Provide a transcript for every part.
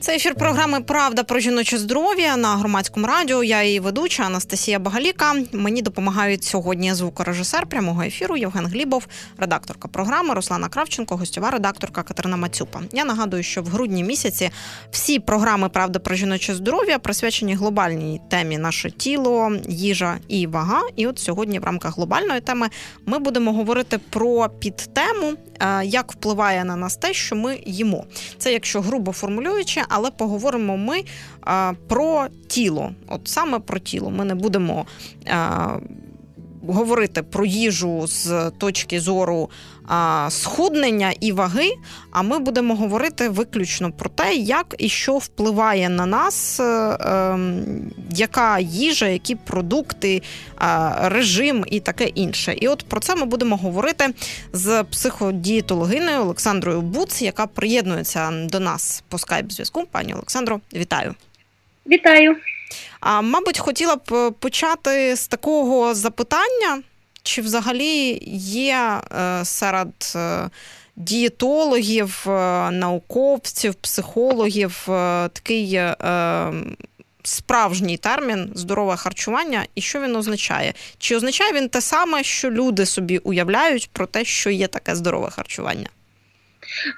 Це ефір програми Правда про жіноче здоров'я на громадському радіо. Я її ведуча Анастасія Багаліка. Мені допомагають сьогодні звукорежисер прямого ефіру Євген Глібов, редакторка програми Руслана Кравченко, гостьова редакторка Катерина Мацюпа. Я нагадую, що в грудні місяці всі програми Правда про жіноче здоров'я присвячені глобальній темі наше тіло, їжа і вага. І от сьогодні, в рамках глобальної теми, ми будемо говорити про підтему, е, як впливає на нас те, що ми їмо. Це якщо грубо формулюючи але поговоримо ми а, про тіло. От саме про тіло. Ми не будемо а, говорити про їжу з точки зору а, схуднення і ваги. А ми будемо говорити виключно про те, як і що впливає на нас, е, е, яка їжа, які продукти, е, режим і таке інше. І от про це ми будемо говорити з психодієтологиною Олександрою Буц, яка приєднується до нас по скайп-зв'язку. Пані Олександро, вітаю. Вітаю. А мабуть, хотіла б е, почати з такого запитання, чи взагалі є е, серед е, дієтологів, науковців, психологів такий справжній термін здорове харчування, і що він означає? Чи означає він те саме, що люди собі уявляють про те, що є таке здорове харчування?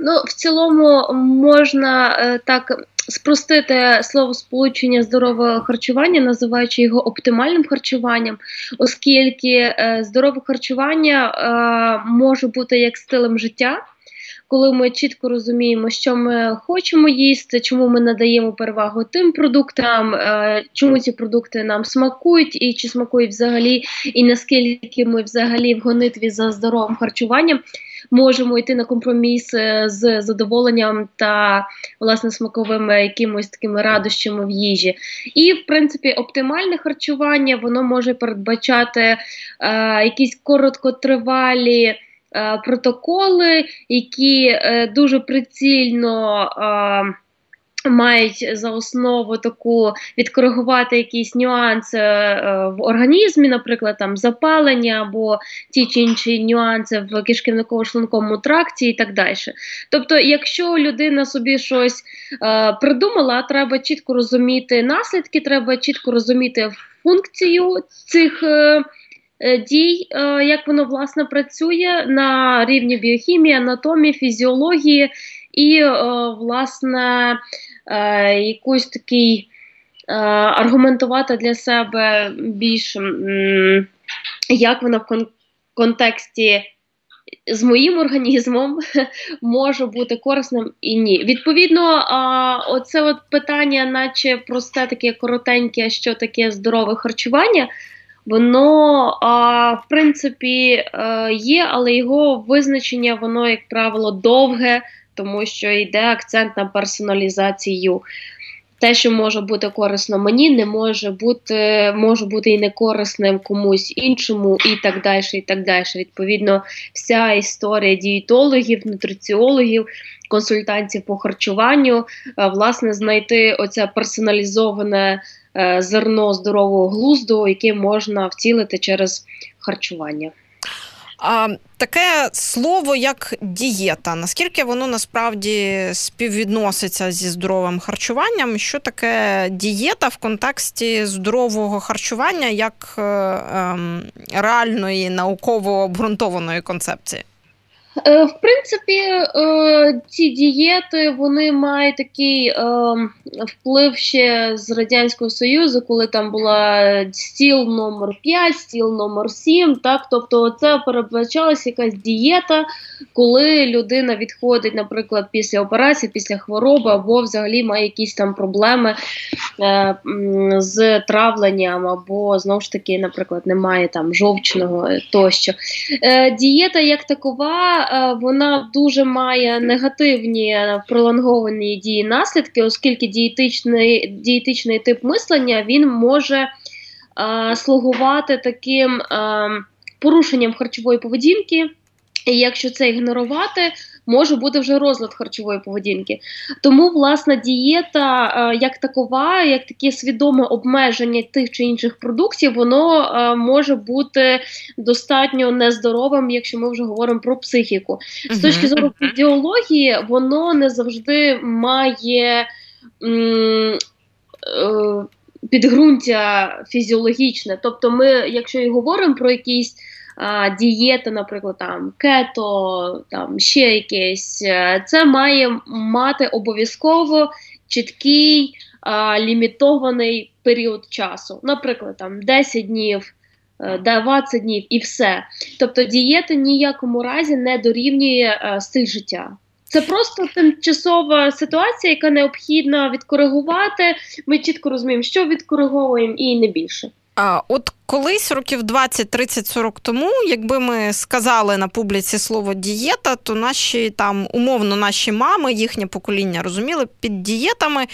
Ну, в цілому можна так спростити слово сполучення здорового харчування, називаючи його оптимальним харчуванням, оскільки е, здорове харчування е, може бути як стилем життя. Коли ми чітко розуміємо, що ми хочемо їсти, чому ми надаємо перевагу тим продуктам, е, чому ці продукти нам смакують, і чи смакують взагалі, і наскільки ми взагалі в гонитві за здоровим харчуванням, можемо йти на компроміс е, з задоволенням та власне смаковими якимось такими радощами в їжі. І, в принципі, оптимальне харчування воно може передбачати е, якісь короткотривалі. Е, протоколи, які е, дуже прицільно е, Мають за основу таку відкоригувати якісь нюанси е, в організмі, наприклад, там запалення або ті чи інші нюанси в кишківниково-шлунковому тракті і так далі. Тобто, якщо людина собі щось е, придумала, треба чітко розуміти наслідки, треба чітко розуміти функцію цих. Е, е Дій, е, як воно власне працює на рівні біохімії, анатомії, фізіології і, власне, е, якусь такий е, аргументувати для себе більш як вона в кон- контексті. З моїм організмом може бути корисним і ні. Відповідно, а, оце от питання, наче просте, таке коротеньке, що таке здорове харчування, воно в принципі е, є, але його визначення, воно, як правило, довге, тому що йде акцент на персоналізацію. Те, що може бути корисно мені, не може бути, може бути і не корисним комусь іншому, і так далі. і так далі. Відповідно, вся історія дієтологів, нутриціологів, консультантів по харчуванню, е, власне, знайти оце персоналізоване е, зерно здорового глузду, яке можна втілити через харчування. А, Таке слово, як дієта. Наскільки воно насправді співвідноситься зі здоровим харчуванням? Що таке дієта в контексті здорового харчування як е, е, реальної науково обґрунтованої концепції? Е, в принципі, е, ці дієти вони мають такий е, вплив ще з Радянського Союзу, коли там була стіл номер 5 стіл номер 7 так, Тобто це передбачалася якась дієта, коли людина відходить, наприклад, після операції, після хвороби, або взагалі має якісь там проблеми з травленням, або знову ж таки, наприклад, немає там жовчного тощо. Дієта як такова. Е, вона дуже має негативні пролонговані дії наслідки, оскільки дієтичний дієтичний тип мислення він може е, слугувати таким е, порушенням харчової поведінки. І якщо це ігнорувати, може бути вже розлад харчової поведінки. Тому власна дієта, е, як такова, як таке свідоме обмеження тих чи інших продуктів, воно е, може бути достатньо нездоровим, якщо ми вже говоримо про психіку. З точки зору ідеології, воно не завжди має. М- е, Підґрунтя фізіологічне, тобто, ми, якщо і говоримо про якісь а, дієта, наприклад, там кето, там ще якесь, е, це має мати обов'язково чіткий а, лімітований період часу. Наприклад, там 10 днів. 20 е, днів і все. Тобто дієта ніякому разі не дорівнює а, стиль життя. Це просто тимчасова ситуація, яка необхідна відкоригувати. Ми чітко розуміємо, що відкориговуємо, і не більше. А от колись, років 20, 30, 40 тому, якби ми сказали на публіці слово дієта, то наші там умовно наші мами, їхнє покоління розуміли під дієтами.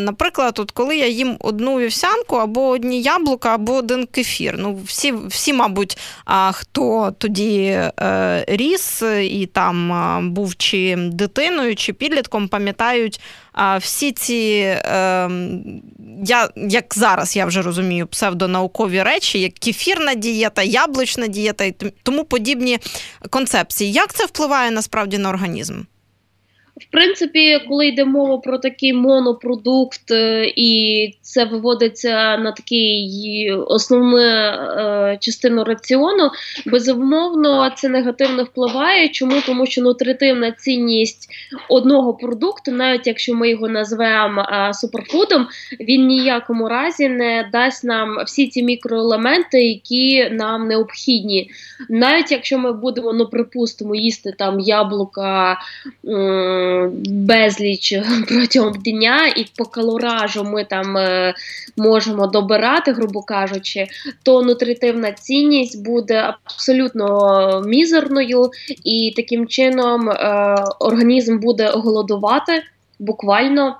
Наприклад, от коли я їм одну вівсянку або одні яблука, або один кефір. Ну, всі, всі, мабуть, хто тоді е, ріс і там був чи дитиною, чи підлітком, пам'ятають всі ці, ем, я, як зараз я вже розумію, псевдонаукові речі, як кефірна дієта, яблучна дієта і тому подібні концепції. Як це впливає насправді на організм? В принципі, коли йде мова про такий монопродукт, е, і це виводиться на такий основну е, частину раціону, безумовно, це негативно впливає. Чому? Тому що нутритивна цінність одного продукту, навіть якщо ми його назвемо е, суперфудом, він ніякому разі не дасть нам всі ці мікроелементи, які нам необхідні. Навіть якщо ми будемо, ну припустимо, їсти там яблука безліч протягом дня, і по калоражу ми там е, можемо добирати, грубо кажучи, то нутритивна цінність буде абсолютно мізерною, і таким чином е, організм буде голодувати буквально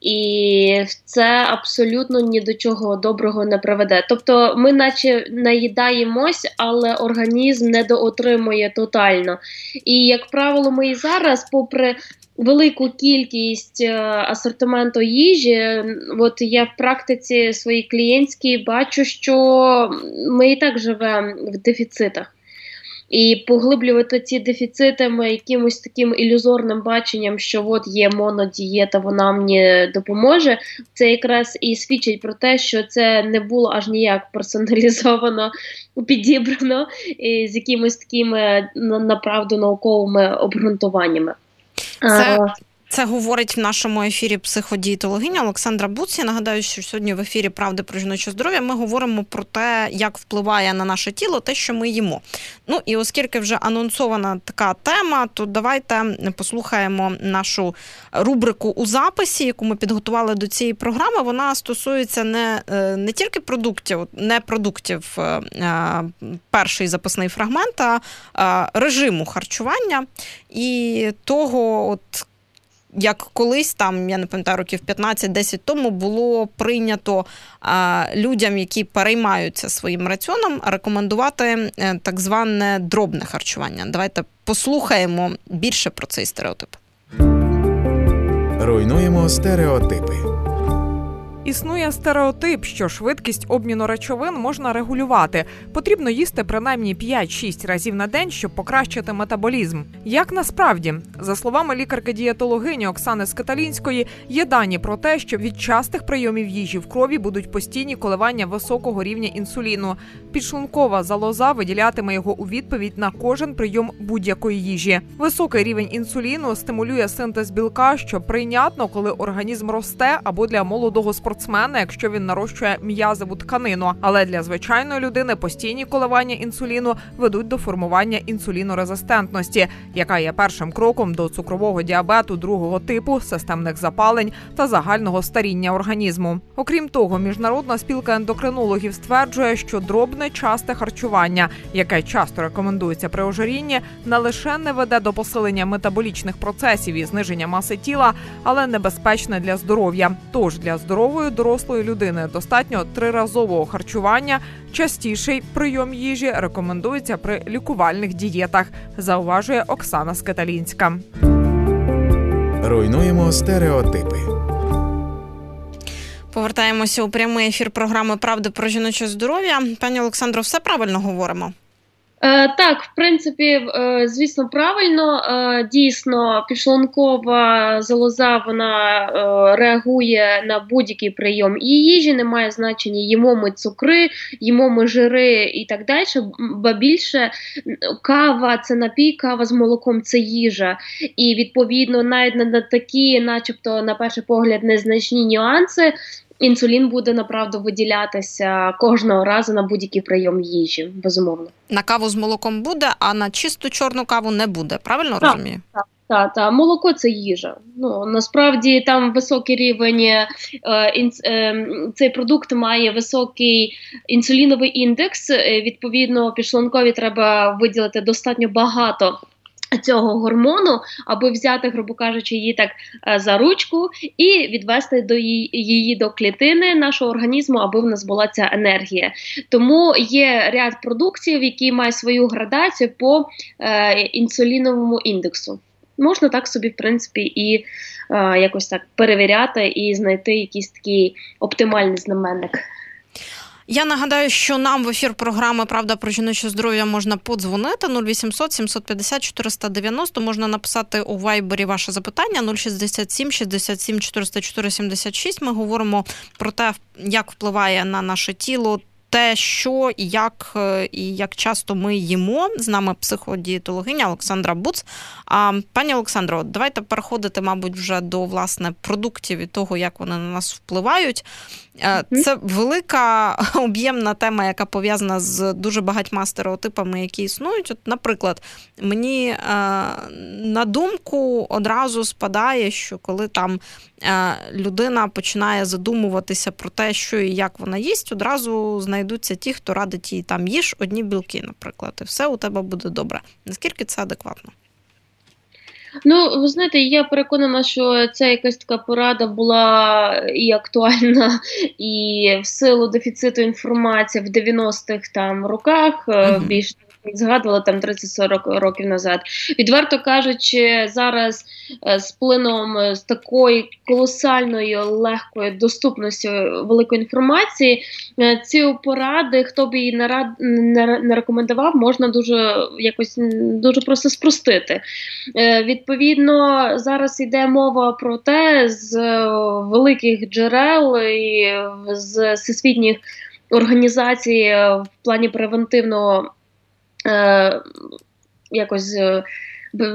і це абсолютно ні до чого доброго не приведе. Тобто, ми, наче наїдаємось, але організм не доотримує тотально. І як правило, ми і зараз, попри велику кількість е, асортименту їжі, от я в практиці своїй клієнтській бачу, що ми і так живемо в дефіцитах. І поглиблювати ці дефіцитими, якимось таким ілюзорним баченням, що от є монодієта, вона мені допоможе. Це якраз і свідчить про те, що це не було аж ніяк персоналізовано підібрано і з якимось такими направду науковими обґрунтуваннями. Це це говорить в нашому ефірі психодієтологиня Олександра Буці. Нагадаю, що сьогодні в ефірі Правди про жіноче здоров'я ми говоримо про те, як впливає на наше тіло те, що ми їмо. Ну і оскільки вже анонсована така тема, то давайте послухаємо нашу рубрику у записі, яку ми підготували до цієї програми. Вона стосується не е, не тільки продуктів, не продуктів е, перший запасний фрагмент, а режиму харчування і того, от як колись там, я не пам'ятаю, років 15-10 тому було прийнято людям, які переймаються своїм раціоном, рекомендувати е, так зване дробне харчування. Давайте послухаємо більше про цей стереотип. Руйнуємо стереотипи. Існує стереотип, що швидкість обміну речовин можна регулювати. Потрібно їсти принаймні 5-6 разів на день, щоб покращити метаболізм. Як насправді, за словами лікарки-дієтологині Оксани Скаталінської, є дані про те, що від частих прийомів їжі в крові будуть постійні коливання високого рівня інсуліну. Підшлункова залоза виділятиме його у відповідь на кожен прийом будь-якої їжі. Високий рівень інсуліну стимулює синтез білка, що прийнятно, коли організм росте або для молодого спортсмена спортсмена, якщо він нарощує м'язову тканину. Але для звичайної людини постійні коливання інсуліну ведуть до формування інсулінорезистентності, яка є першим кроком до цукрового діабету другого типу, системних запалень та загального старіння організму. Окрім того, міжнародна спілка ендокринологів стверджує, що дробне часте харчування, яке часто рекомендується при ожирінні, не лише не веде до посилення метаболічних процесів і зниження маси тіла, але небезпечне для здоров'я. Тож для здорової будь-якої дорослої людини достатньо триразового харчування. Частіший прийом їжі рекомендується при лікувальних дієтах, зауважує Оксана Скаталінська. Руйнуємо стереотипи. Повертаємося у прямий ефір програми Правди про жіноче здоров'я. Пані Олександро, все правильно говоримо. Е, так, в принципі, е, звісно, правильно. Е, дійсно, підшлункова залоза вона реагує на будь-який прийом і їжі, немає значення їмо ми цукри, їмо ми жири і так далі. Ба більше кава це напій, кава з молоком це їжа. І відповідно навіть на такі, начебто, на перший погляд, незначні нюанси. Інсулін буде направду виділятися кожного разу на будь-який прийом їжі, безумовно. На каву з молоком буде, а на чисту чорну каву не буде. Правильно так, розумію? Так. Так, та молоко це їжа. Ну насправді там високий рівень е, інс, е, цей продукт має високий інсуліновий індекс. Е, відповідно, підшлункові треба виділити достатньо багато Цього гормону, аби взяти, грубо кажучи, її так е, за ручку і відвести до її, її до клітини нашого організму, аби в нас була ця енергія. Тому є ряд продуктів, які мають свою градацію по е, інсуліновому індексу. Можна так собі, в принципі, і е, якось так перевіряти і знайти якийсь такий оптимальний знаменник. Я нагадаю, що нам в ефір програми Правда про жіноче здоров'я можна подзвонити 0800 750 490. Можна написати у вайбері ваше запитання 067 67 404 76. Ми говоримо про те, як впливає на наше тіло те, що і як е, і як часто ми їмо. З нами психодієтологиня Олександра Буц. А пані Олександро, давайте переходити, мабуть, вже до власне продуктів і того, як вони на нас впливають. Е, це велика об'ємна тема, яка пов'язана з дуже багатьма стереотипами, які існують. От, Наприклад, мені е, на думку одразу спадає, що коли там людина починає задумуватися про те, що і як вона їсть, одразу знайдуться ті, хто радить їй там їж одні білки, наприклад, і все у тебе буде добре. Наскільки це адекватно? Ну, ви знаєте, я переконана, що ця якась така порада була і актуальна, і в силу дефіциту інформації в 90-х там роках uh-huh. більш згадувала там 30-40 років назад. Відверто кажучи, зараз е, з плином е, з такої колосальної легкої доступності великої інформації, е, ці поради, хто б її не рад не, не рекомендував, можна дуже якось дуже просто спростити. Відповідно, зараз йде мова про те, з великих джерел і з всесвітніх організацій в плані превентивного е, якось е,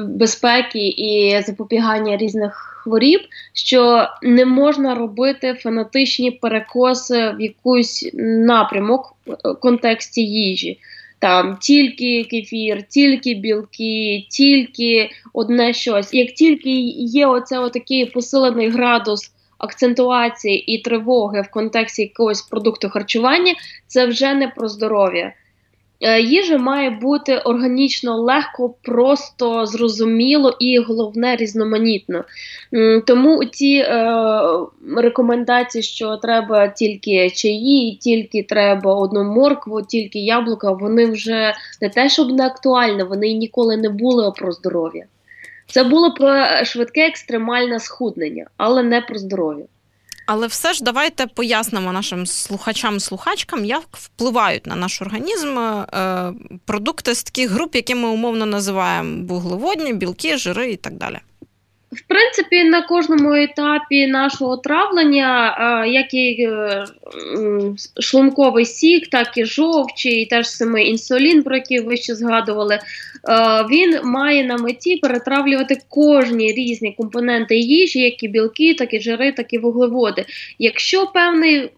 безпеки і запобігання різних хворіб, що не можна робити фанатичні перекоси в якийсь напрямок в контексті їжі. Там тільки кефір, тільки білки, тільки одне щось. Як тільки є оце отакий посилений градус акцентуації і тривоги в контексті якогось продукту харчування, це вже не про здоров'я. Е, їжа має бути органічно, легко, просто зрозуміло і головне різноманітно. Тому ті е, рекомендації, що треба тільки чаї, тільки треба одну моркву, тільки яблука, вони вже не те, щоб не актуальні, вони ніколи не були про здоров'я. Це було про швидке екстремальне схуднення, але не про здоров'я. Але все ж давайте пояснимо нашим слухачам-слухачкам, як впливають на наш організм е, продукти з таких груп, які ми умовно називаємо вуглеводні, білки, жири і так далі. В принципі, на кожному етапі нашого травлення, як і е, шлунковий сік, так і жовчі, і теж самий інсулін, про який ви ще згадували, він має на меті перетравлювати кожні різні компоненти їжі, як і білки, так і жири, так і вуглеводи. Якщо певний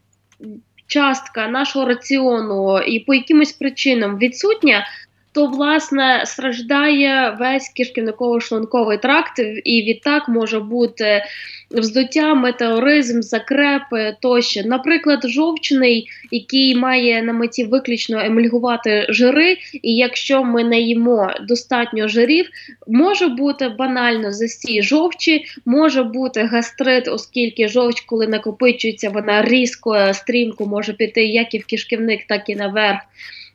частка нашого раціону і по якимось причинам відсутня, то власне страждає весь кишківниково-шлунковий тракт, і відтак може бути вздуття, метеоризм, закрепи тощо. Наприклад, жовчний, який має на меті виключно емульгувати жири, і якщо ми не їмо достатньо жирів, може бути банально застій жовчі, може бути гастрит, оскільки жовч, коли накопичується, вона різко стрімко може піти як і в кишківник, так і наверх.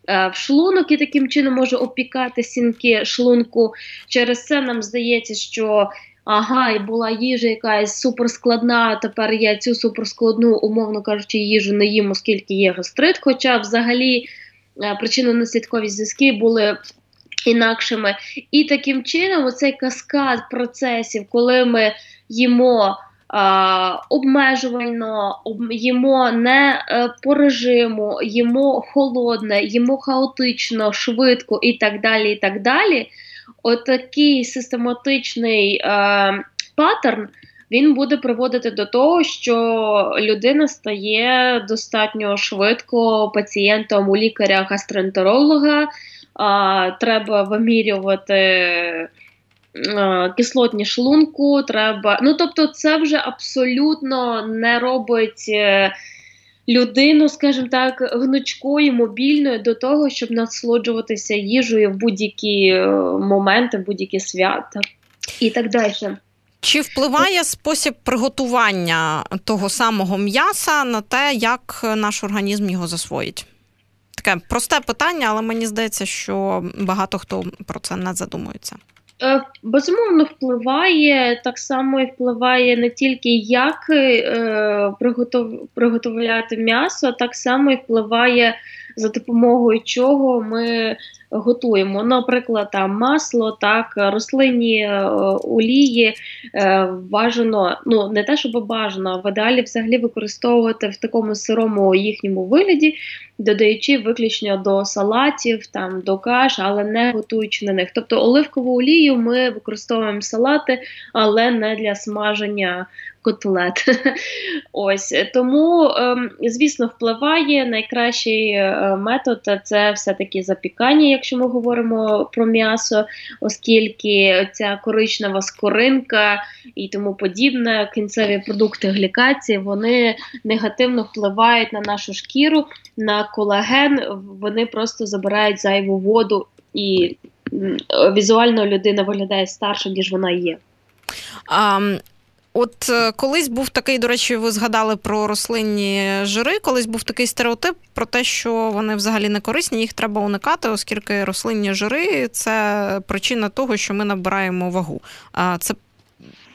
Е, в шлунок і таким чином може опікати сінки шлунку. Через це нам здається, що ага, і була їжа якась суперскладна, тепер я цю суперскладну, умовно кажучи, їжу не їм, оскільки є гастрит. Хоча взагалі е, причинно-наслідкові зв'язки були. Інакшими. І таким чином, оцей каскад процесів, коли ми їмо обмежувально, їмо не е, по режиму, їмо холодне, їмо хаотично, швидко і так далі. і так далі. Отакий систематичний е, паттерн. Він буде приводити до того, що людина стає достатньо швидко пацієнтом у лікаря-гастроентеролога, треба вимірювати Е, кислотні шлунку, треба. Ну тобто, це вже абсолютно не робить е, людину, скажімо так, гнучкою, мобільною до того, щоб насолоджуватися їжею в будь-які е, моменти, в будь-які свята і так далі. Чи впливає спосіб приготування того самого м'яса на те, як наш організм його засвоїть? Таке просте питання, але мені здається, що багато хто про це не задумується. Е, безумовно, впливає так само і впливає не тільки як е, приготов, приготовляти м'ясо, так само і впливає за допомогою чого ми готуємо. Наприклад, там масло, так, рослинні е, олії е, бажано, ну не те, щоб бажано, в ідеалі взагалі використовувати в такому сирому їхньому вигляді, додаючи виключно до салатів, там до каш, але не готуючи на них. Тобто оливкову олію ми використовуємо салати, але не для смаження котлет. Ось тому, ем, звісно, впливає найкращий е, метод це все-таки запікання, якщо ми говоримо про м'ясо, оскільки ця коричнева скоринка і тому подібне, кінцеві продукти глікації, вони негативно впливають на нашу шкіру, на колаген, вони просто забирають зайву воду і візуально людина виглядає старше, ніж вона є. Um... От е, колись був такий, до речі, ви згадали про рослинні жири. Колись був такий стереотип про те, що вони взагалі не корисні, їх треба уникати, оскільки рослинні жири це причина того, що ми набираємо вагу. А це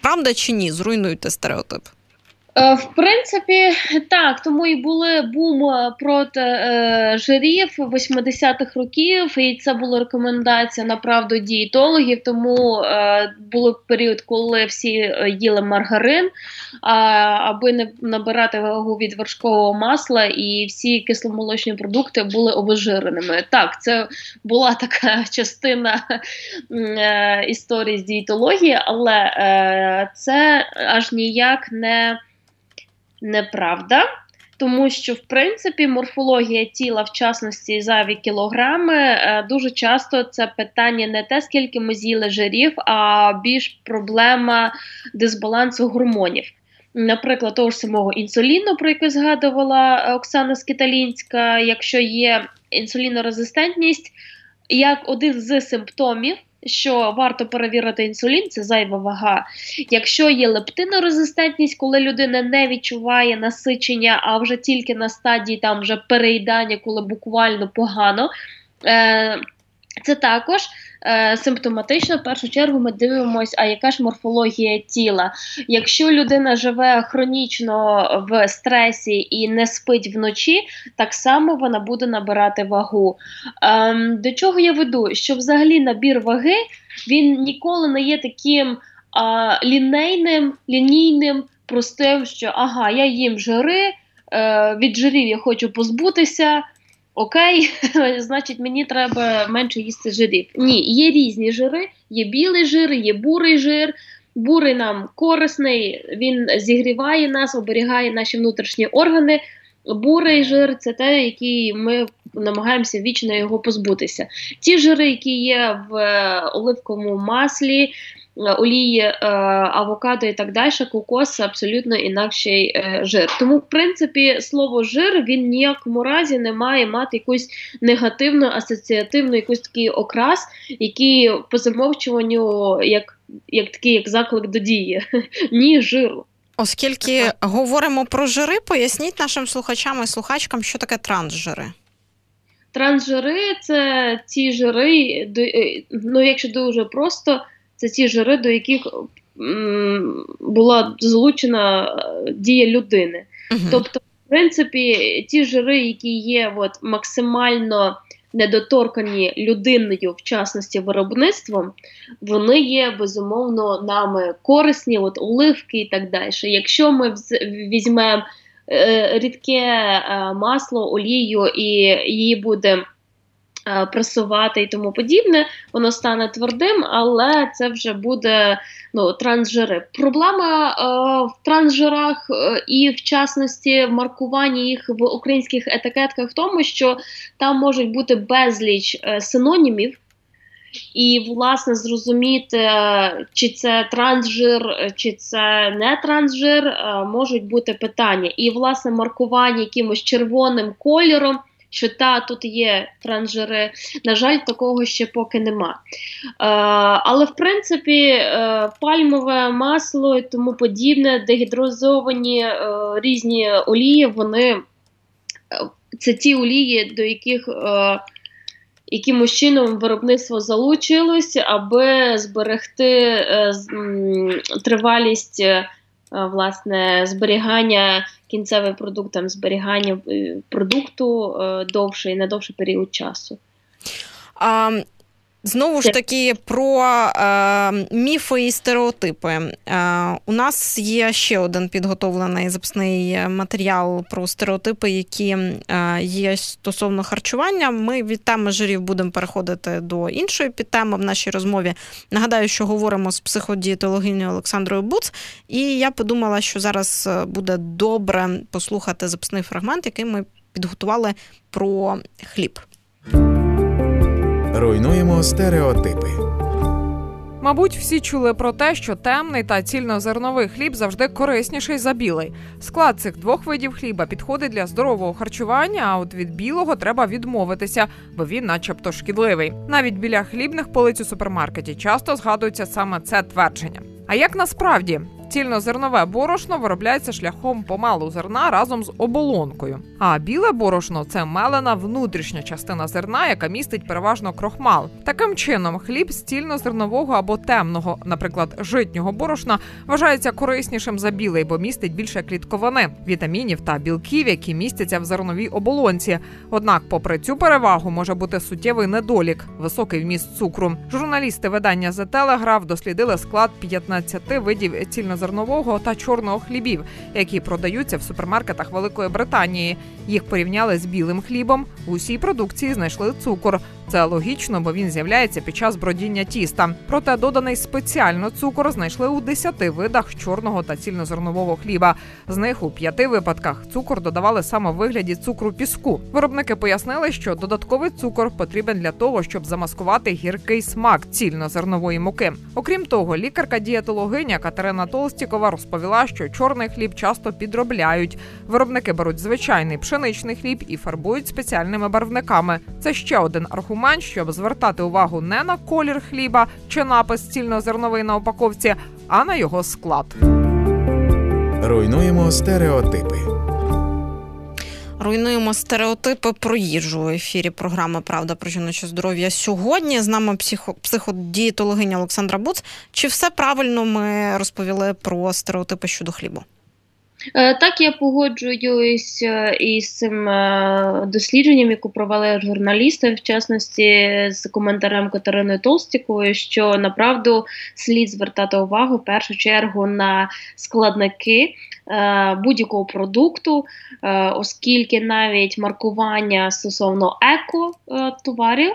правда чи ні? Зруйнуйте стереотип. Е, в принципі, так, тому і були бум е, проти е, жирів 80-х років, і це була рекомендація направду дієтологів. Тому е, був період, коли всі е, їли маргарин, а, аби не набирати вагу від вершкового масла, і всі кисломолочні продукти були обезжиреними. Так, це була така частина е, історії з дієтології, але це аж ніяк не неправда. Тому що, в принципі, морфологія тіла, в частності зайві кілограми, е, дуже часто це питання не те, скільки ми з'їли жирів, а більш проблема дисбалансу гормонів. Наприклад, того ж самого інсуліну, про яку згадувала е, Оксана Скиталінська, якщо є інсулінорезистентність, як один з симптомів що варто перевірити інсулін, це зайва вага. Якщо є лептинорезистентність, коли людина не відчуває насичення, а вже тільки на стадії там вже переїдання, коли буквально погано. Е, це також е, симптоматично. В першу чергу ми дивимося, а яка ж морфологія тіла. Якщо людина живе хронічно в стресі і не спить вночі, так само вона буде набирати вагу. Е, до чого я веду? Що взагалі набір ваги він ніколи не є таким е, лінейним, лінійним, простим, що ага, я їм жири, е, від жирів я хочу позбутися. Окей, значить, мені треба менше їсти жирів. Ні, є різні жири, є білий жир, є бурий жир. Бурий нам корисний, він зігріває нас, оберігає наші внутрішні органи. Бурий жир це те, який ми намагаємося вічно його позбутися. Ті жири, які є в оливковому маслі. Олії, авокадо і так далі, кокос абсолютно інакший жир. Тому, в принципі, слово жир він ніякому разі не має мати якусь негативну асоціативну, якийсь такий окрас, який по замовчуванню як як такий як заклик до дії, ні жиру. Оскільки говоримо про жири, поясніть нашим слухачам і слухачкам, що таке трансжири. Трансжири це ті жири, е, ну якщо дуже просто, це ті жири, до яких була залучена е, дія людини. Угу. Тобто, в принципі, ті жири, які є от, максимально недоторкані людиною, в частності виробництвом, вони є безумовно нами корисні, от оливки і так далі. Якщо ми візьмемо е, рідке е, масло, олію і її буде. Е, пресувати і тому подібне, воно стане твердим, але це вже буде ну, трансжири. Проблема е, в трансжирах е, і в частності в маркуванні їх в українських етикетках в тому, що там можуть бути безліч е, синонімів. І, власне, зрозуміти, чи це трансжир, чи це не трансжир, е, можуть бути питання. І, власне, маркування якимось червоним кольором що та тут є транжири. На жаль, такого ще поки нема. Е, але в принципі, е, пальмове масло і тому подібне, дегідрозовані е, різні олії, вони е, це ті олії, до яких е, якимось чином виробництво залучилось, аби зберегти е, тривалість. Е, власне зберігання кінцевим продуктом, зберігання е, продукту довше довший на довший період часу. А, Знову ж таки про е, міфи і стереотипи. Е, У нас є ще один підготовлений записний матеріал про стереотипи, які е, є стосовно харчування. Ми від теми жирів будемо переходити до іншої підтеми в нашій розмові. Нагадаю, що говоримо з психодієтологинею Олександрою Буц, і я подумала, що зараз буде добре послухати записний фрагмент, який ми підготували про хліб. Руйнуємо стереотипи. Мабуть, всі чули про те, що темний та цільнозерновий хліб завжди корисніший за білий. Склад цих двох видів хліба підходить для здорового харчування. А от від білого треба відмовитися, бо він, начебто, шкідливий. Навіть біля хлібних полиць у супермаркеті часто згадується саме це твердження. А як насправді Цільнозернове борошно виробляється шляхом помалу зерна разом з оболонкою. А біле борошно це мелена внутрішня частина зерна, яка містить переважно крохмал. Таким чином, хліб з цільнозернового або темного, наприклад, житнього борошна, вважається кориснішим за білий, бо містить більше клітковини, вітамінів та білків, які містяться в зерновій оболонці. Однак, попри цю перевагу, може бути суттєвий недолік високий вміст цукру. Журналісти видання The Telegraph дослідили склад 15 видів цільнозернового зернового та чорного хлібів, які продаються в супермаркетах Великої Британії. Їх порівняли з білим хлібом. В усій продукції знайшли цукор. Це логічно, бо він з'являється під час бродіння тіста. Проте доданий спеціально цукор знайшли у 10 видах чорного та цільнозернового хліба. З них у п'яти випадках цукор додавали саме в вигляді цукру піску. Виробники пояснили, що додатковий цукор потрібен для того, щоб замаскувати гіркий смак цільнозернової муки. Окрім того, лікарка-дієтологиня Катерина Толстікова розповіла, що чорний хліб часто підробляють. Виробники беруть звичайний пшеничний хліб і фарбують спеціальними барвниками. Це ще один аргумент аргумент, щоб звертати увагу не на колір хліба чи напис цільнозерновий на упаковці, а на його склад. Руйнуємо стереотипи. Руйнуємо стереотипи про їжу в ефірі програми Правда про жіноче здоров'я сьогодні. З нами психо, психодієтологиня Олександра Буц. Чи все правильно ми розповіли про стереотипи щодо хлібу? Е, так, я погоджуюсь е, із цим е, дослідженням, яку провели журналісти, в частності з коментарем Катерини Толстікової, що направду слід звертати увагу в першу чергу на складники будь-якого продукту, оскільки навіть маркування стосовно еко товарів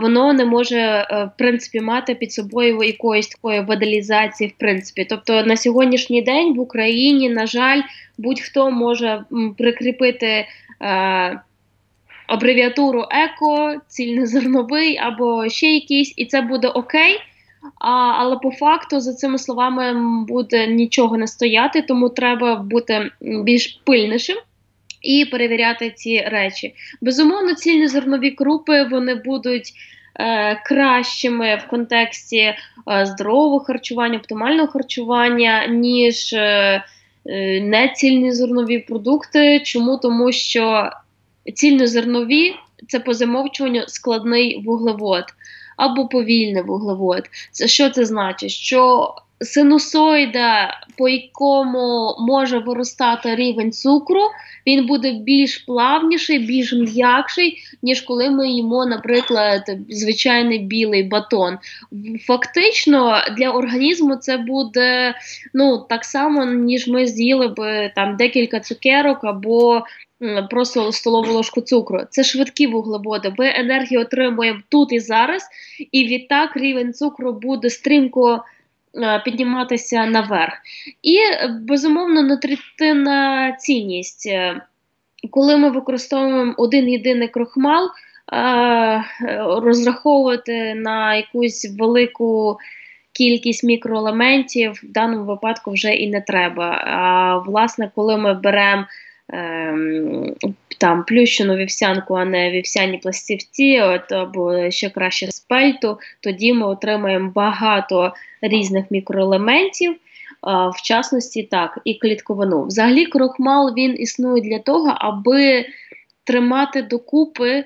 воно не може в принципі мати під собою якоїсь такої видалізації, в принципі. Тобто на сьогоднішній день в Україні на жаль, будь-хто може прикріпити. Е, абревіатуру еко, цільнозерновий або ще якийсь, і це буде окей. А, Але по факту за цими словами буде нічого не стояти, тому треба бути більш пильнішим і перевіряти ці речі. Безумовно, цільнозернові крупи вони будуть е, кращими в контексті е, здорового харчування, оптимального харчування, ніж е, е, нецільнозернові продукти. Чому? Тому що цільнозернові це по замовчуванню складний вуглевод або повільний вуглевод. Це що це значить? Що синусоїда, по якому може виростати рівень цукру, він буде більш плавніший, більш м'якший, ніж коли ми їмо, наприклад, звичайний білий батон. Фактично для організму це буде ну так само, ніж ми з'їли б там декілька цукерок або просто столову ложку цукру. Це швидкі вуглеводи. Ми енергію отримуємо тут і зараз, і відтак рівень цукру буде стрімко. Е, підніматися наверх. І безумовно нутритивна цінність. Е, коли ми використовуємо один єдиний крохмал, е, розраховувати на якусь велику кількість мікроелементів в даному випадку вже і не треба. А власне, коли ми беремо ем, там плющену вівсянку, а не вівсяні пластівці, от, або ще краще спельту, тоді ми отримаємо багато різних мікроелементів. В частності, так, і клітковину. Взагалі, крохмал він існує для того, аби тримати докупи е,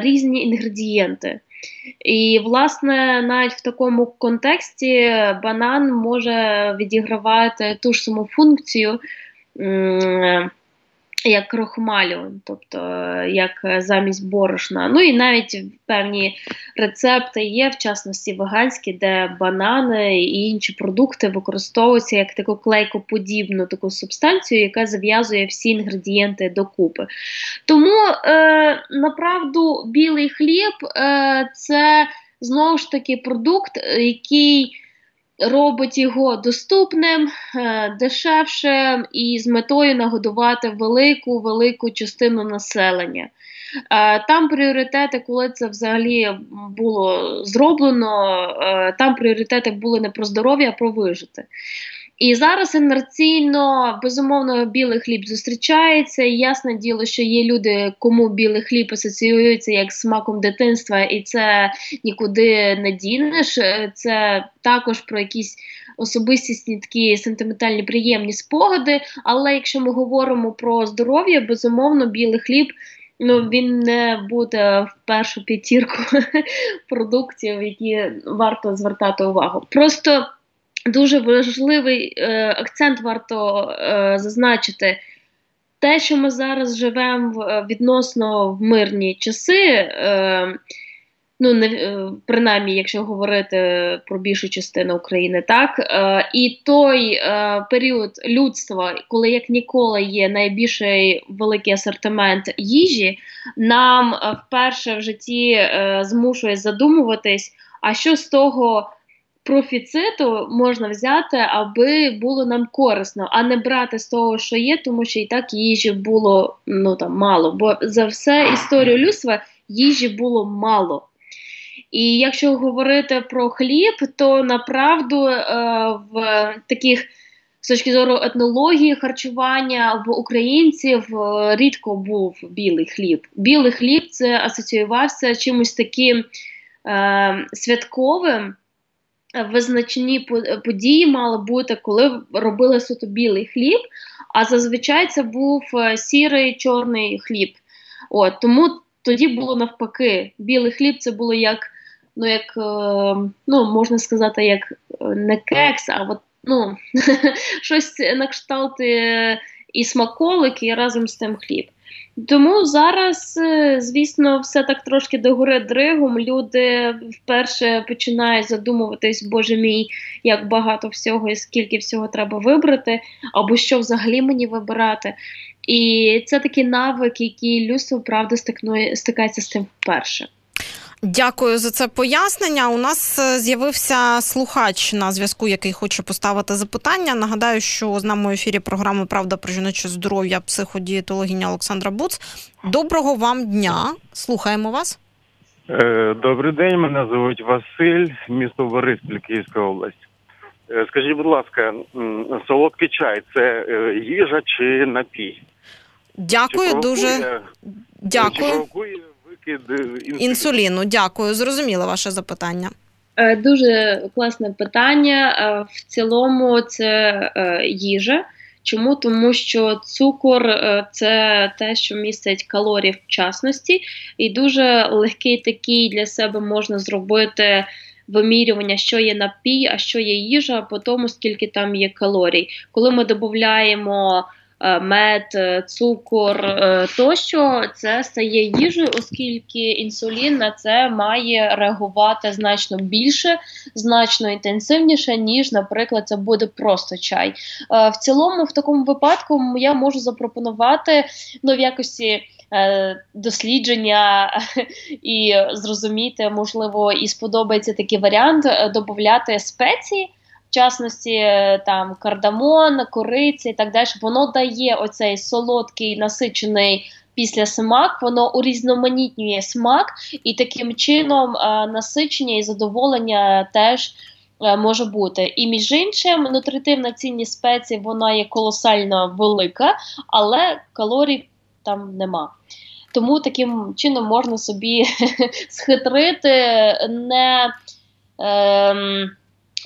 різні інгредієнти. І, власне, навіть в такому контексті банан може відігравати ту ж саму функцію як крохмалю, тобто як замість борошна. Ну і навіть певні рецепти є, в частності веганські, де банани і інші продукти використовуються як таку клейкоподібну таку субстанцію, яка зав'язує всі інгредієнти докупи. Тому, е, направду, білий хліб е, це знову ж таки продукт, який робить його доступним, е, дешевшим і з метою нагодувати велику велику частину населення. Е, там пріоритети, коли це взагалі було зроблено, е, там пріоритети були не про здоров'я, а про вижити. І зараз інерційно, безумовно, білий хліб зустрічається. І ясне діло, що є люди, кому білий хліб асоціюється як смаком дитинства, і це нікуди не дінеш. Це також про якісь особистісні такі сентиментальні, приємні спогади. Але якщо ми говоримо про здоров'я, безумовно, білий хліб. Ну, він не буде в першу п'ятірку продуктів, які варто звертати увагу. Просто дуже важливий е, акцент варто е, зазначити. Те, що ми зараз живемо в відносно в мирні часи, е, ну не е, принаймні, якщо говорити про більшу частину України, так е, і той е, період людства, коли як ніколи є найбільший великий асортимент їжі, нам е, вперше в житті е, змушує задумуватись, а що з того профіциту можна взяти, аби було нам корисно, а не брати з того, що є, тому що і так їжі було ну там мало. Бо за все історію людства їжі було мало. І якщо говорити про хліб, то направду е, в таких з точки зору етнології харчування в українців е, рідко був білий хліб. Білий хліб це асоціювався чимось таким е, святковим визначні події мали бути, коли робили суто білий хліб, а зазвичай це був е, сірий чорний хліб. От, Тому тоді було навпаки, білий хліб це було як, ну, як, е, ну, можна сказати, як е, не кекс, а от, ну, щось на кшталт і смаколики, і разом з тим хліб. Тому зараз, е, звісно, все так трошки догори дригом. Люди вперше починають задумуватись, боже мій, як багато всього і скільки всього треба вибрати, або що взагалі мені вибирати. І це такий навик, який людство правда стикнує, стикається з тим вперше. Дякую за це пояснення. У нас е, з'явився слухач на зв'язку, який хоче поставити запитання. Нагадаю, що з нами в ефірі програми Правда про жіноче здоров'я психодієтологиня Олександра Буц. Доброго вам дня. Слухаємо вас. Е, добрий день, мене звуть Василь, місто Бориспіль, Київська область. Е, скажіть, будь ласка, солодкий чай це їжа чи напій? Дякую чи дуже. Дякую. Чи провокує інсуліну? інсуліну? Дякую, зрозуміло ваше запитання. Дуже класне питання. В цілому це їжа. Чому? Тому що цукор е, це те, що містить калорії в частності, і дуже легкий такий для себе можна зробити вимірювання, що є напій, а що є їжа, по тому скільки там є калорій. Коли ми додаємо Е, мед, е, цукор е, тощо це стає їжею, оскільки інсулін на це має реагувати значно більше, значно інтенсивніше, ніж, наприклад, це буде просто чай. В цілому, в такому випадку, я можу запропонувати ну, в якості. Дослідження і зрозуміти, можливо, і сподобається такий варіант додати спеції, в частності е, там кардамон, кориця і так далі, воно дає оцей солодкий насичений після смак, воно урізноманітнює смак, і таким чином а, е, насичення і задоволення теж. Е, може бути. І між іншим, нутритивна цінність спеції вона є колосально велика, але калорій там нема. Тому таким чином можна собі схитрити не. Ем,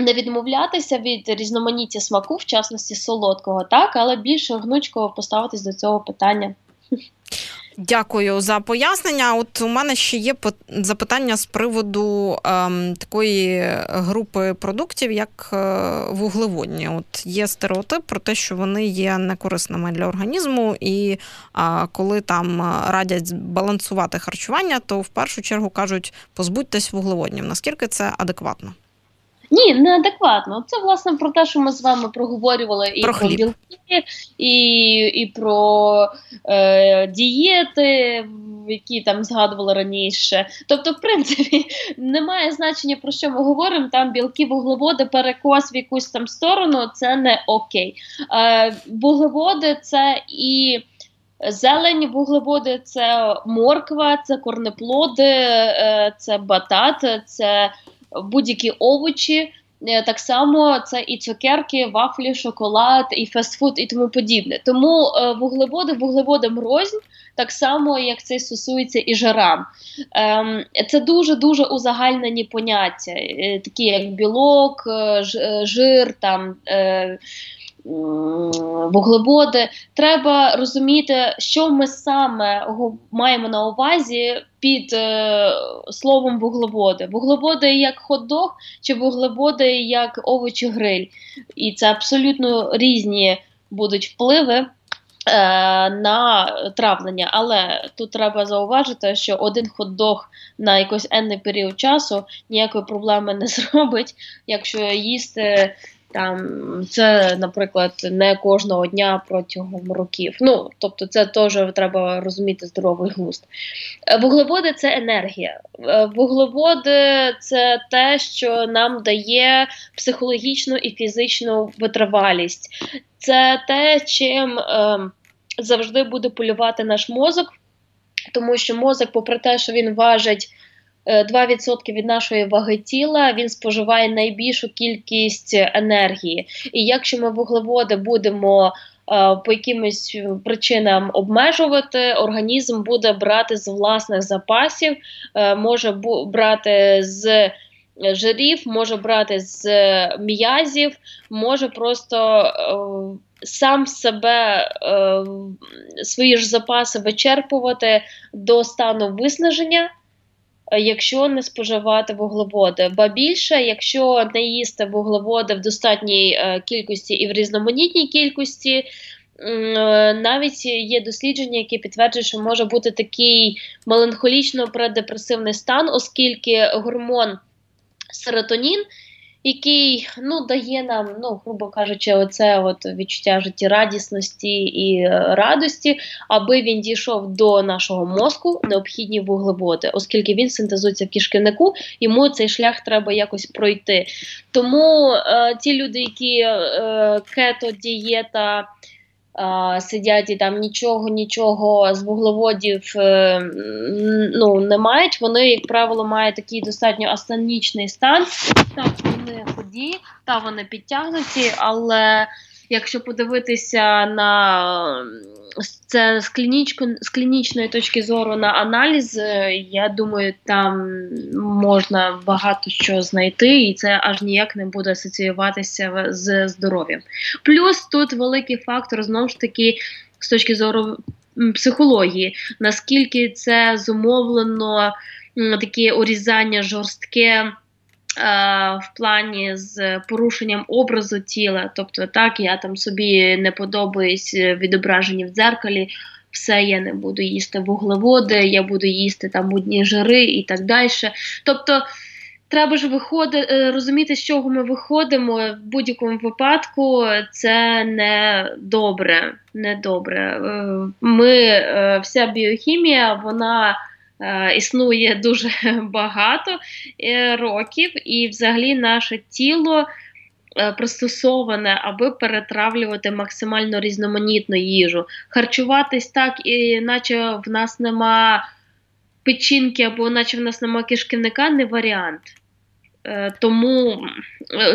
не відмовлятися від різноманіття смаку, в частності солодкого, так, але більше гнучко поставитись до цього питання. Дякую за пояснення. От у мене ще є запитання з приводу ем, такої групи продуктів, як е, вуглеводні. От є стереотип про те, що вони є некорисними для організму, і е, коли там радять балансувати харчування, то в першу чергу кажуть позбудьтесь вуглеводнів. Наскільки це адекватно? Ні, неадекватно. Це власне про те, що ми з вами проговорювали і про, про білки, і і про е, дієти, які там згадували раніше. Тобто, в принципі, немає значення про що ми говоримо. Там білки, вуглеводи, перекос в якусь там сторону це не окей. Е, Вуглеводи це і. Зелень, вуглеводи це морква, це корнеплоди, е, це батат, це будь-які овочі. Е, так само це і цукерки, вафлі, шоколад, і фастфуд, і тому подібне. Тому е, вуглеводи вуглеводам рознь, так само як це стосується і жирам. Е, Це дуже дуже узагальнені поняття, е, такі як білок, е, жир там. Вуглеводи. Треба розуміти, що ми саме маємо на увазі під е, словом вуглеводи. Вуглеводи як хот-дог чи вуглеводи як овочі гриль. І це абсолютно різні будуть впливи. Е, на травлення, але тут треба зауважити, що один хот-дог на якийсь енний період часу ніякої проблеми не зробить, якщо їсти там це, наприклад, не кожного дня протягом років. Ну тобто, це теж треба розуміти здоровий глузд. Е, вуглеводи це енергія. Е, вуглеводи це те, що нам дає психологічну і фізичну витривалість. Це те, чим е, завжди буде полювати наш мозок, тому що мозок, попри те, що він важить. 2% е, від нашої ваги тіла він споживає найбільшу кількість енергії. І якщо ми вуглеводи будемо е, по якимось причинам обмежувати, організм буде брати з власних запасів, е, може брати з жирів, може брати з м'язів, може просто сам себе свої ж запаси вичерпувати до стану виснаження. Е, якщо не споживати вуглеводи. Ба більше, якщо не їсти вуглеводи в достатній е, кількості і в різноманітній кількості. Е, навіть є дослідження, які підтверджують, що може бути такий меланхолічно предепресивний стан, оскільки гормон серотонін який ну, дає нам, ну, грубо кажучи, оце от відчуття життєрадісності і е, радості, аби він дійшов до нашого мозку, необхідні вуглеводи, оскільки він синтезується в кишківнику, йому цей шлях треба якось пройти. Тому е, ті люди, які е, кето, дієта. Сидять і там нічого, нічого з вуглеводів е, ну, не мають. Вони, як правило, мають такий достатньо астанічний стан. Так, вони ході, та вони підтягнуті, але якщо подивитися на це з клінічко, з клінічної точки зору на аналіз, е, я думаю, там можна багато що знайти, і це аж ніяк не буде асоціюватися з здоров'ям. Плюс тут великий фактор знову ж таки з точки зору психології, наскільки це зумовлено таке урізання жорстке. В плані з порушенням образу тіла, тобто так, я там собі не подобаюсь е, відображені в дзеркалі, все я не буду їсти вуглеводи, я буду їсти там будні жири і так далі. Тобто треба ж виходити, е, розуміти, з чого ми виходимо в будь-якому випадку, це не добре. Не добре. Е, ми, Вся біохімія, вона. Е, існує дуже багато е, років, і взагалі наше тіло е, пристосоване, аби перетравлювати максимально різноманітну їжу. Харчуватись так, і наче в нас нема печінки, або наче в нас нема кишківника, не варіант. Тому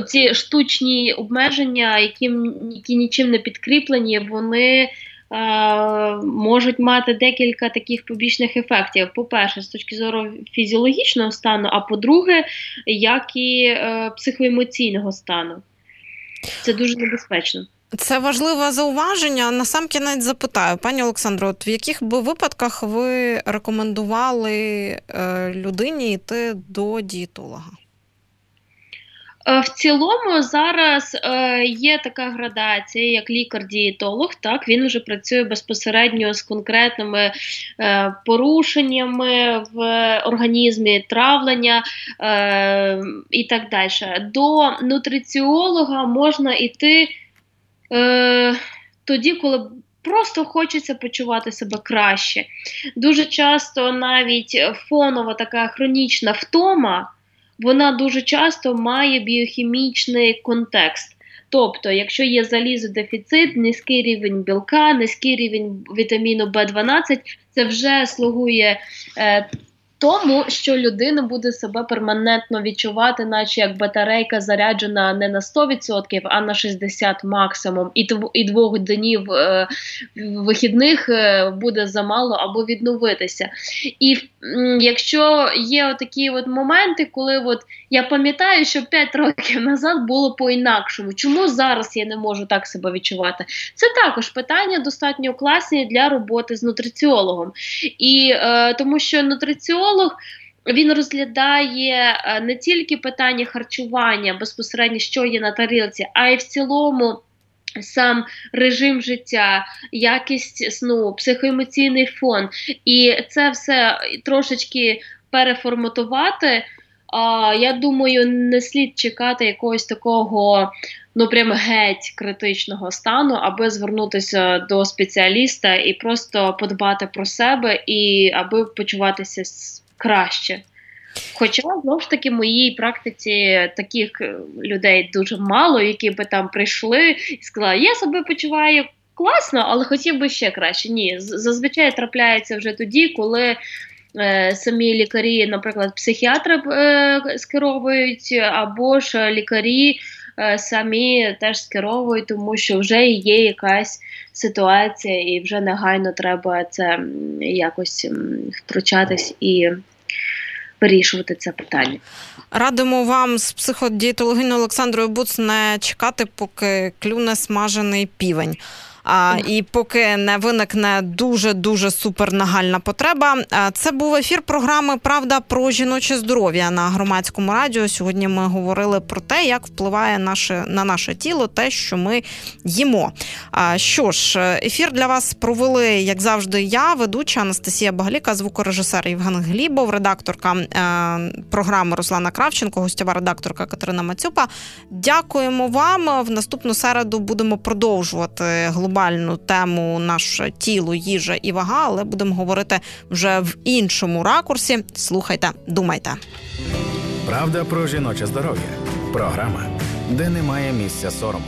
ці штучні обмеження, які які нічим не підкріплені, вони можуть мати декілька таких побічних ефектів. По-перше, з точки зору фізіологічного стану, а по-друге, як і е, психоемоційного стану. Це дуже небезпечно. Це важливе зауваження. Насамкінець запитаю, пані Олександро, от в яких би випадках ви рекомендували е, людині йти до дієтолога? Е, в цілому зараз е, є така градація, як лікар-дієтолог. Так він вже працює безпосередньо з конкретними е, порушеннями в організмі, травлення і так далі. До нутриціолога можна йти тоді, коли. Просто хочеться почувати себе краще. Дуже часто навіть фонова така хронічна втома вона дуже часто має біохімічний контекст. Тобто, якщо є залізодефіцит, низький рівень білка, низький рівень вітаміну В12, це вже слугує е, тому, що людина буде себе перманентно відчувати, наче як батарейка заряджена не на 100%, а на 60% максимум, і і двох днів е, вихідних е, буде замало або відновитися. І м, якщо є такі от моменти, коли от я пам'ятаю, що 5 років назад було по-інакшому, чому зараз я не можу так себе відчувати? Це також питання достатньо класні для роботи з нутриціологом. І е, тому що нутриціолог нутриціолог. Він розглядає е, не тільки питання харчування безпосередньо, що є на тарілці, а й в цілому. Сам режим життя, якість сну, психоемоційний фон, і це все трошечки переформатувати. А, Я думаю, не слід чекати якогось такого, ну прям геть критичного стану, аби звернутися до спеціаліста і просто подбати про себе, і аби почуватися краще. Хоча, знову ж таки, в моїй практиці таких е, людей дуже мало, які би там прийшли і сказали, я себе почуваю класно, але хотів би ще краще. Ні, зазвичай трапляється вже тоді, коли самі лікарі, наприклад, психіатри е, скеровують, або ж лікарі е, самі теж скеровують, тому що вже є якась ситуація, і вже негайно треба це якось втручатись і вирішувати це питання. Радимо вам з психодієтологиною Олександрою Буц не чекати, поки клюне смажений півень. А, і поки не виникне дуже дуже супернагальна потреба. А, Це був ефір програми Правда про жіноче здоров'я на громадському радіо. Сьогодні ми говорили про те, як впливає наше на наше тіло, те, що ми їмо. А що ж, ефір для вас провели, як завжди, я, ведуча Анастасія Багаліка, звукорежисер Євген Глібов, редакторка е, програми Руслана Кравченко, гостєва редакторка Катерина Мацюпа. Дякуємо вам. В наступну середу будемо продовжувати глобальну тему наше тіло, їжа і вага, але будемо говорити вже в іншому ракурсі. Слухайте, думайте. Правда про жіноче здоров'я. Програма, де немає місця сорому.